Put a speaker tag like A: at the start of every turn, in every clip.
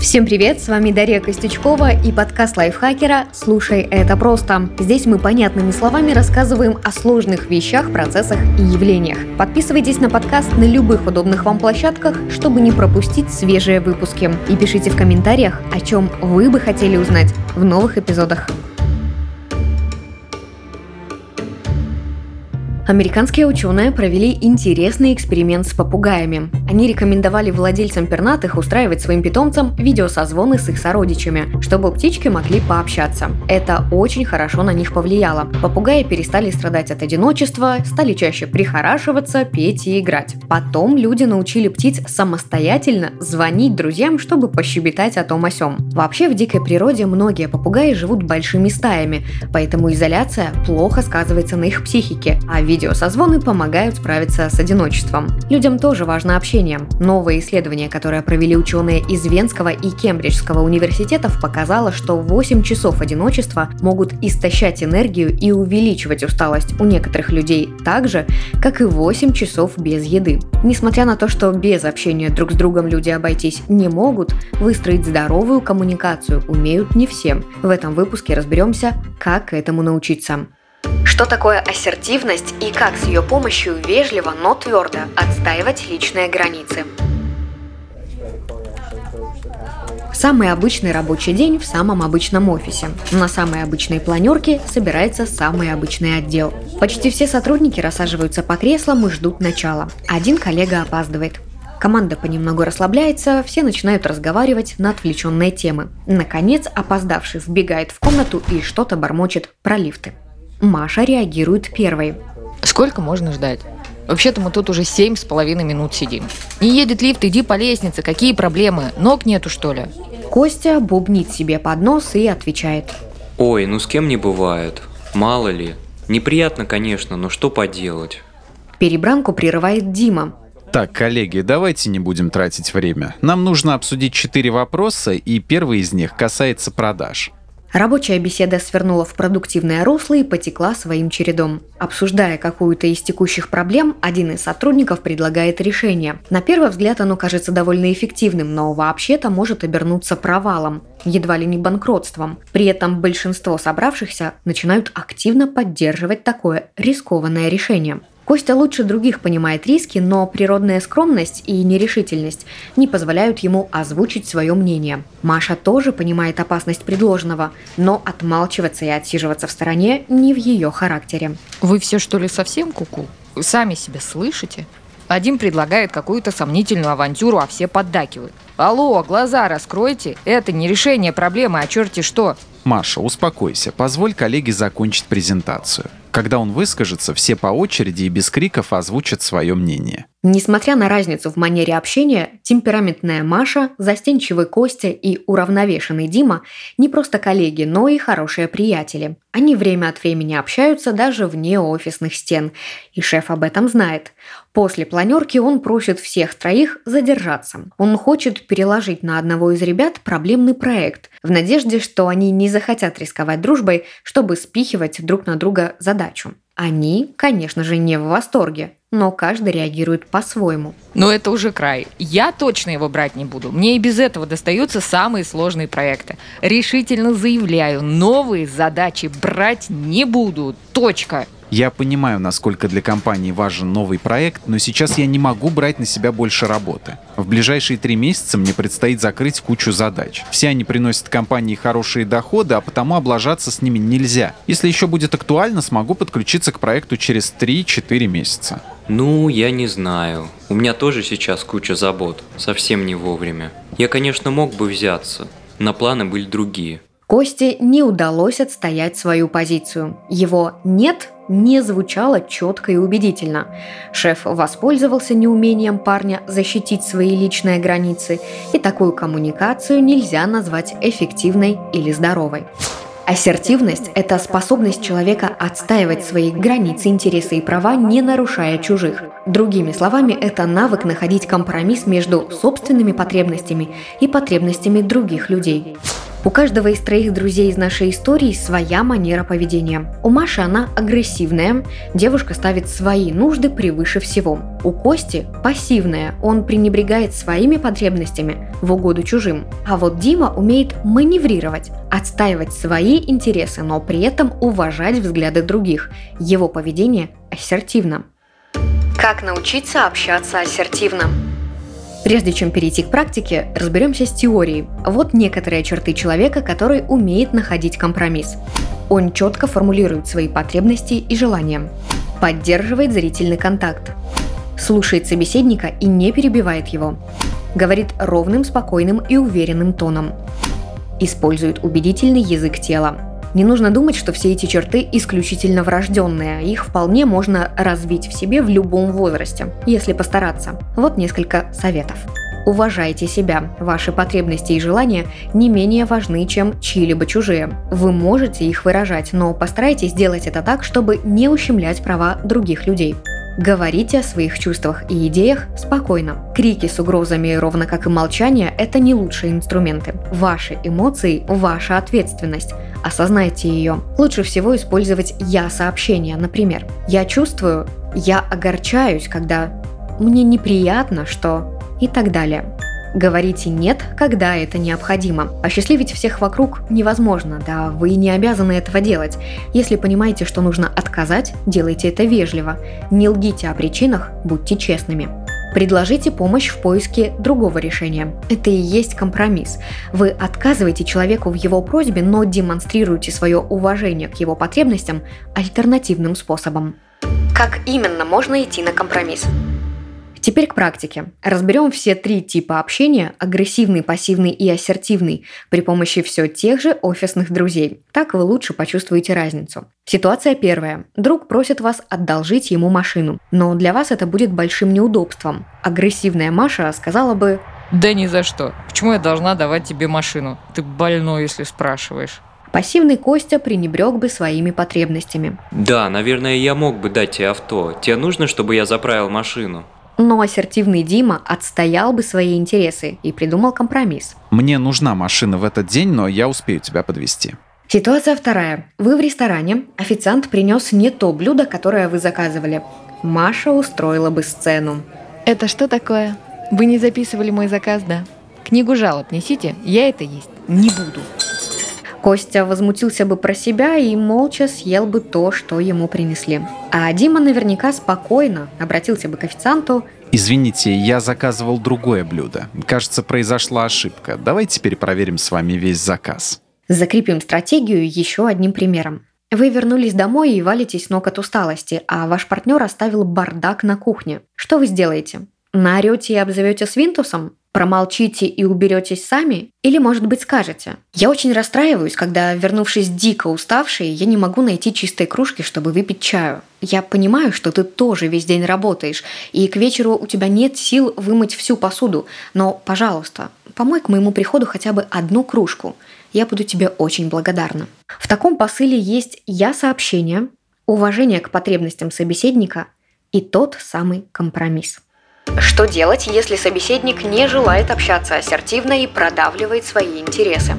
A: Всем привет, с вами Дарья Костючкова и подкаст лайфхакера «Слушай, это просто». Здесь мы понятными словами рассказываем о сложных вещах, процессах и явлениях. Подписывайтесь на подкаст на любых удобных вам площадках, чтобы не пропустить свежие выпуски. И пишите в комментариях, о чем вы бы хотели узнать в новых эпизодах. Американские ученые провели интересный эксперимент с попугаями. Они рекомендовали владельцам пернатых устраивать своим питомцам видеосозвоны с их сородичами, чтобы птички могли пообщаться. Это очень хорошо на них повлияло. Попугаи перестали страдать от одиночества, стали чаще прихорашиваться, петь и играть. Потом люди научили птиц самостоятельно звонить друзьям, чтобы пощебетать о том о сём. Вообще в дикой природе многие попугаи живут большими стаями, поэтому изоляция плохо сказывается на их психике, а видео Видеосозвоны помогают справиться с одиночеством. Людям тоже важно общение. Новое исследование, которое провели ученые из Венского и Кембриджского университетов, показало, что 8 часов одиночества могут истощать энергию и увеличивать усталость у некоторых людей так же, как и 8 часов без еды. Несмотря на то, что без общения друг с другом люди обойтись не могут, выстроить здоровую коммуникацию умеют не все. В этом выпуске разберемся, как этому научиться. Что такое ассертивность и как с ее помощью вежливо, но твердо отстаивать личные границы? Самый обычный рабочий день в самом обычном офисе. На самой обычной планерке собирается самый обычный отдел. Почти все сотрудники рассаживаются по креслам и ждут начала. Один коллега опаздывает. Команда понемногу расслабляется, все начинают разговаривать на отвлеченные темы. Наконец, опоздавший вбегает в комнату и что-то бормочет про лифты. Маша реагирует первой.
B: Сколько можно ждать? Вообще-то мы тут уже семь с половиной минут сидим. Не едет лифт, иди по лестнице. Какие проблемы? Ног нету, что ли?
A: Костя бубнит себе под нос и отвечает.
C: Ой, ну с кем не бывает. Мало ли. Неприятно, конечно, но что поделать.
A: Перебранку прерывает Дима.
D: Так, коллеги, давайте не будем тратить время. Нам нужно обсудить четыре вопроса, и первый из них касается продаж.
A: Рабочая беседа свернула в продуктивное русло и потекла своим чередом. Обсуждая какую-то из текущих проблем, один из сотрудников предлагает решение. На первый взгляд оно кажется довольно эффективным, но вообще-то может обернуться провалом, едва ли не банкротством. При этом большинство собравшихся начинают активно поддерживать такое рискованное решение. Костя лучше других понимает риски, но природная скромность и нерешительность не позволяют ему озвучить свое мнение. Маша тоже понимает опасность предложенного, но отмалчиваться и отсиживаться в стороне не в ее характере.
B: Вы все что ли совсем куку? Вы сами себя слышите? Один предлагает какую-то сомнительную авантюру, а все поддакивают. Алло, глаза раскройте. Это не решение проблемы, а черти что.
D: Маша, успокойся. Позволь коллеге закончить презентацию. Когда он выскажется, все по очереди и без криков озвучат свое мнение.
A: Несмотря на разницу в манере общения, темпераментная Маша, застенчивый Костя и уравновешенный Дима не просто коллеги, но и хорошие приятели. Они время от времени общаются даже вне офисных стен, и шеф об этом знает. После планерки он просит всех троих задержаться. Он хочет переложить на одного из ребят проблемный проект, в надежде, что они не захотят рисковать дружбой, чтобы спихивать друг на друга задачу. Они, конечно же, не в восторге, но каждый реагирует по-своему.
B: Но это уже край. Я точно его брать не буду. Мне и без этого достаются самые сложные проекты. Решительно заявляю, новые задачи брать не буду. Точка.
D: Я понимаю, насколько для компании важен новый проект, но сейчас я не могу брать на себя больше работы. В ближайшие три месяца мне предстоит закрыть кучу задач. Все они приносят компании хорошие доходы, а потому облажаться с ними нельзя. Если еще будет актуально, смогу подключиться к проекту через 3-4 месяца.
C: Ну, я не знаю. У меня тоже сейчас куча забот. Совсем не вовремя. Я, конечно, мог бы взяться. На планы были другие.
A: Косте не удалось отстоять свою позицию. Его «нет» не звучало четко и убедительно. Шеф воспользовался неумением парня защитить свои личные границы, и такую коммуникацию нельзя назвать эффективной или здоровой. Ассертивность – это способность человека отстаивать свои границы, интересы и права, не нарушая чужих. Другими словами, это навык находить компромисс между собственными потребностями и потребностями других людей. У каждого из троих друзей из нашей истории своя манера поведения. У Маши она агрессивная, девушка ставит свои нужды превыше всего. У Кости пассивная, он пренебрегает своими потребностями в угоду чужим. А вот Дима умеет маневрировать, отстаивать свои интересы, но при этом уважать взгляды других. Его поведение ассертивно. Как научиться общаться ассертивно? Прежде чем перейти к практике, разберемся с теорией. Вот некоторые черты человека, который умеет находить компромисс. Он четко формулирует свои потребности и желания. Поддерживает зрительный контакт. Слушает собеседника и не перебивает его. Говорит ровным, спокойным и уверенным тоном. Использует убедительный язык тела. Не нужно думать, что все эти черты исключительно врожденные. Их вполне можно развить в себе в любом возрасте, если постараться. Вот несколько советов. Уважайте себя. Ваши потребности и желания не менее важны, чем чьи-либо чужие. Вы можете их выражать, но постарайтесь сделать это так, чтобы не ущемлять права других людей. Говорите о своих чувствах и идеях спокойно. Крики с угрозами, ровно как и молчание, это не лучшие инструменты. Ваши эмоции – ваша ответственность. Осознайте ее. Лучше всего использовать «я-сообщение», например. «Я чувствую», «я огорчаюсь», когда «мне неприятно, что…» и так далее. Говорите «нет», когда это необходимо. Осчастливить всех вокруг невозможно, да вы не обязаны этого делать. Если понимаете, что нужно отказать, делайте это вежливо. Не лгите о причинах, будьте честными. Предложите помощь в поиске другого решения. Это и есть компромисс. Вы отказываете человеку в его просьбе, но демонстрируете свое уважение к его потребностям альтернативным способом. Как именно можно идти на компромисс? Теперь к практике. Разберем все три типа общения – агрессивный, пассивный и ассертивный – при помощи все тех же офисных друзей. Так вы лучше почувствуете разницу. Ситуация первая. Друг просит вас одолжить ему машину, но для вас это будет большим неудобством. Агрессивная Маша сказала бы
B: Да ни за что. Почему я должна давать тебе машину? Ты больной, если спрашиваешь.
A: Пассивный Костя пренебрег бы своими потребностями.
C: Да, наверное, я мог бы дать тебе авто. Тебе нужно, чтобы я заправил машину?
A: Но ассертивный Дима отстоял бы свои интересы и придумал компромисс.
D: Мне нужна машина в этот день, но я успею тебя подвести.
A: Ситуация вторая. Вы в ресторане, официант принес не то блюдо, которое вы заказывали. Маша устроила бы сцену.
B: Это что такое? Вы не записывали мой заказ, да? Книгу жалоб несите, я это есть не буду.
A: Костя возмутился бы про себя и молча съел бы то, что ему принесли. А Дима наверняка спокойно обратился бы к официанту.
D: Извините, я заказывал другое блюдо. Кажется, произошла ошибка. Давайте перепроверим с вами весь заказ.
A: Закрепим стратегию еще одним примером. Вы вернулись домой и валитесь ног от усталости, а ваш партнер оставил бардак на кухне. Что вы сделаете? Наорете и обзовете свинтусом? Промолчите и уберетесь сами? Или, может быть, скажете? Я очень расстраиваюсь, когда, вернувшись дико уставшей, я не могу найти чистой кружки, чтобы выпить чаю. Я понимаю, что ты тоже весь день работаешь, и к вечеру у тебя нет сил вымыть всю посуду, но, пожалуйста, помой к моему приходу хотя бы одну кружку. Я буду тебе очень благодарна. В таком посыле есть «я-сообщение», уважение к потребностям собеседника и тот самый компромисс. Что делать, если собеседник не желает общаться ассертивно и продавливает свои интересы?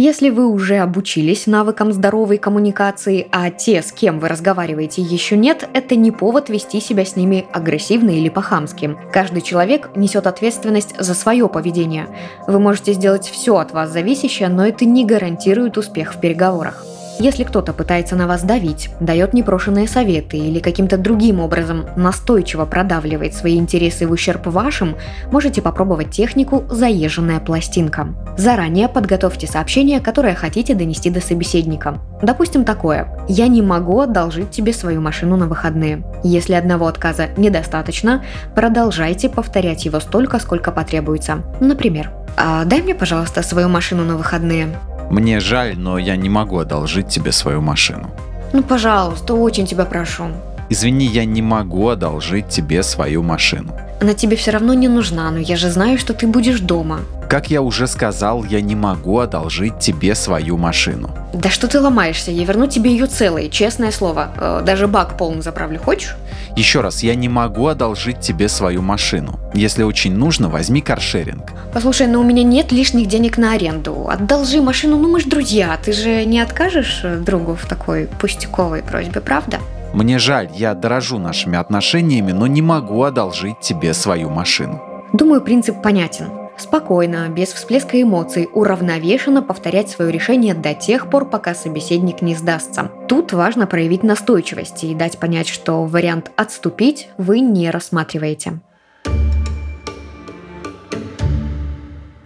A: Если вы уже обучились навыкам здоровой коммуникации, а те, с кем вы разговариваете, еще нет, это не повод вести себя с ними агрессивно или по-хамски. Каждый человек несет ответственность за свое поведение. Вы можете сделать все от вас зависящее, но это не гарантирует успех в переговорах. Если кто-то пытается на вас давить, дает непрошенные советы или каким-то другим образом настойчиво продавливает свои интересы в ущерб вашим, можете попробовать технику «заезженная пластинка». Заранее подготовьте сообщение, которое хотите донести до собеседника. Допустим такое «Я не могу одолжить тебе свою машину на выходные». Если одного отказа недостаточно, продолжайте повторять его столько, сколько потребуется. Например, «А «Дай мне, пожалуйста, свою машину на выходные».
D: Мне жаль, но я не могу одолжить тебе свою машину.
A: Ну, пожалуйста, очень тебя прошу.
D: Извини, я не могу одолжить тебе свою машину.
A: Она тебе все равно не нужна, но я же знаю, что ты будешь дома.
D: Как я уже сказал, я не могу одолжить тебе свою машину.
A: Да что ты ломаешься? Я верну тебе ее целой, честное слово. Э, даже бак полный заправлю. Хочешь?
D: Еще раз, я не могу одолжить тебе свою машину. Если очень нужно, возьми каршеринг.
A: Послушай, ну у меня нет лишних денег на аренду. Одолжи машину, ну мы ж друзья. Ты же не откажешь э, другу в такой пустяковой просьбе, правда?
D: Мне жаль, я дорожу нашими отношениями, но не могу одолжить тебе свою машину.
A: Думаю, принцип понятен. Спокойно, без всплеска эмоций, уравновешенно повторять свое решение до тех пор, пока собеседник не сдастся. Тут важно проявить настойчивость и дать понять, что вариант «отступить» вы не рассматриваете.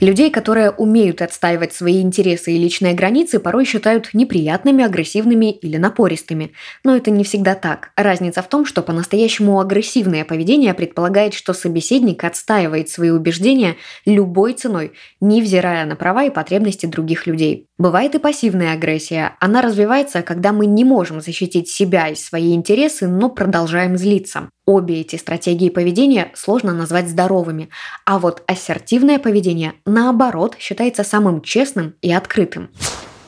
A: Людей, которые умеют отстаивать свои интересы и личные границы, порой считают неприятными, агрессивными или напористыми. Но это не всегда так. Разница в том, что по-настоящему агрессивное поведение предполагает, что собеседник отстаивает свои убеждения любой ценой, невзирая на права и потребности других людей. Бывает и пассивная агрессия. Она развивается, когда мы не можем защитить себя и свои интересы, но продолжаем злиться. Обе эти стратегии поведения сложно назвать здоровыми, а вот ассертивное поведение, наоборот, считается самым честным и открытым.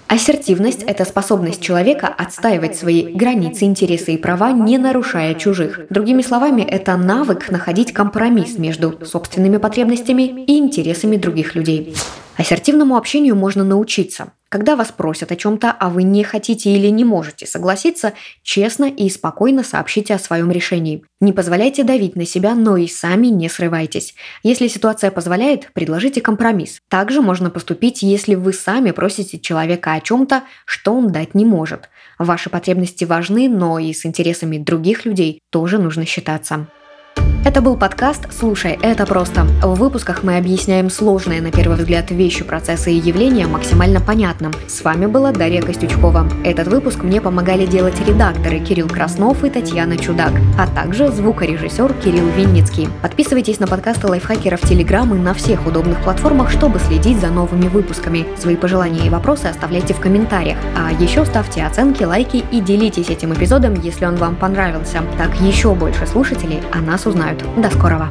A: Ассертивность – это способность человека отстаивать свои границы, интересы и права, не нарушая чужих. Другими словами, это навык находить компромисс между собственными потребностями и интересами других людей. Ассертивному общению можно научиться. Когда вас просят о чем-то, а вы не хотите или не можете согласиться, честно и спокойно сообщите о своем решении. Не позволяйте давить на себя, но и сами не срывайтесь. Если ситуация позволяет, предложите компромисс. Также можно поступить, если вы сами просите человека о чем-то, что он дать не может. Ваши потребности важны, но и с интересами других людей тоже нужно считаться. Это был подкаст «Слушай, это просто». В выпусках мы объясняем сложные, на первый взгляд, вещи, процессы и явления максимально понятным. С вами была Дарья Костючкова. Этот выпуск мне помогали делать редакторы Кирилл Краснов и Татьяна Чудак, а также звукорежиссер Кирилл Винницкий. Подписывайтесь на подкасты лайфхакеров Телеграм и на всех удобных платформах, чтобы следить за новыми выпусками. Свои пожелания и вопросы оставляйте в комментариях. А еще ставьте оценки, лайки и делитесь этим эпизодом, если он вам понравился. Так еще больше слушателей о нас узнают. До скорого!